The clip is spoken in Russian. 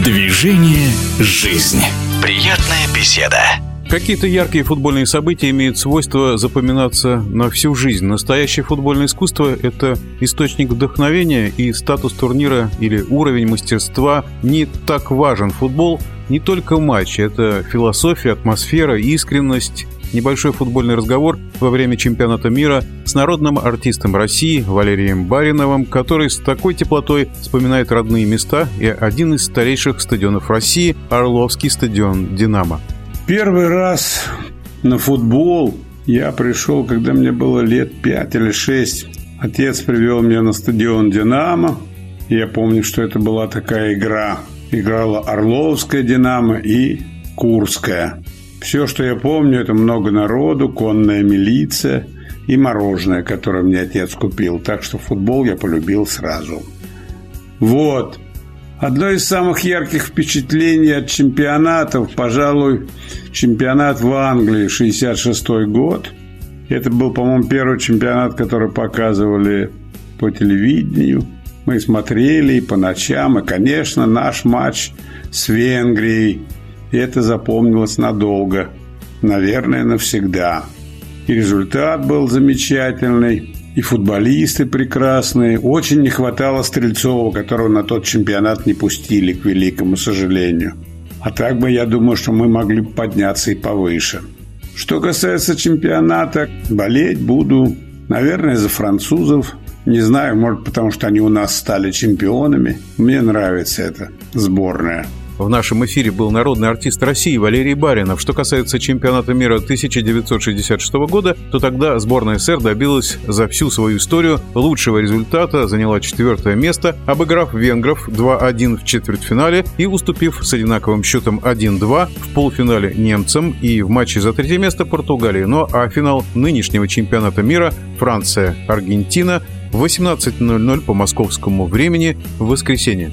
Движение «Жизнь». Приятная беседа. Какие-то яркие футбольные события имеют свойство запоминаться на всю жизнь. Настоящее футбольное искусство – это источник вдохновения, и статус турнира или уровень мастерства не так важен. Футбол – не только матч, это философия, атмосфера, искренность, небольшой футбольный разговор во время чемпионата мира с народным артистом России Валерием Бариновым, который с такой теплотой вспоминает родные места и один из старейших стадионов России – Орловский стадион «Динамо». Первый раз на футбол я пришел, когда мне было лет пять или шесть. Отец привел меня на стадион «Динамо». Я помню, что это была такая игра. Играла Орловская «Динамо» и Курская. Все, что я помню, это много народу, конная милиция и мороженое, которое мне отец купил. Так что футбол я полюбил сразу. Вот. Одно из самых ярких впечатлений от чемпионатов, пожалуй, чемпионат в Англии, 66 год. Это был, по-моему, первый чемпионат, который показывали по телевидению. Мы смотрели и по ночам, и, конечно, наш матч с Венгрией – и это запомнилось надолго, наверное, навсегда. И результат был замечательный, и футболисты прекрасные. Очень не хватало Стрельцова, которого на тот чемпионат не пустили, к великому сожалению. А так бы, я думаю, что мы могли подняться и повыше. Что касается чемпионата, болеть буду, наверное, за французов. Не знаю, может, потому что они у нас стали чемпионами. Мне нравится эта сборная. В нашем эфире был народный артист России Валерий Баринов. Что касается чемпионата мира 1966 года, то тогда сборная СССР добилась за всю свою историю лучшего результата, заняла четвертое место, обыграв венгров 2-1 в четвертьфинале и уступив с одинаковым счетом 1-2 в полуфинале немцам и в матче за третье место Португалии. Ну а финал нынешнего чемпионата мира Франция-Аргентина 18.00 по московскому времени в воскресенье.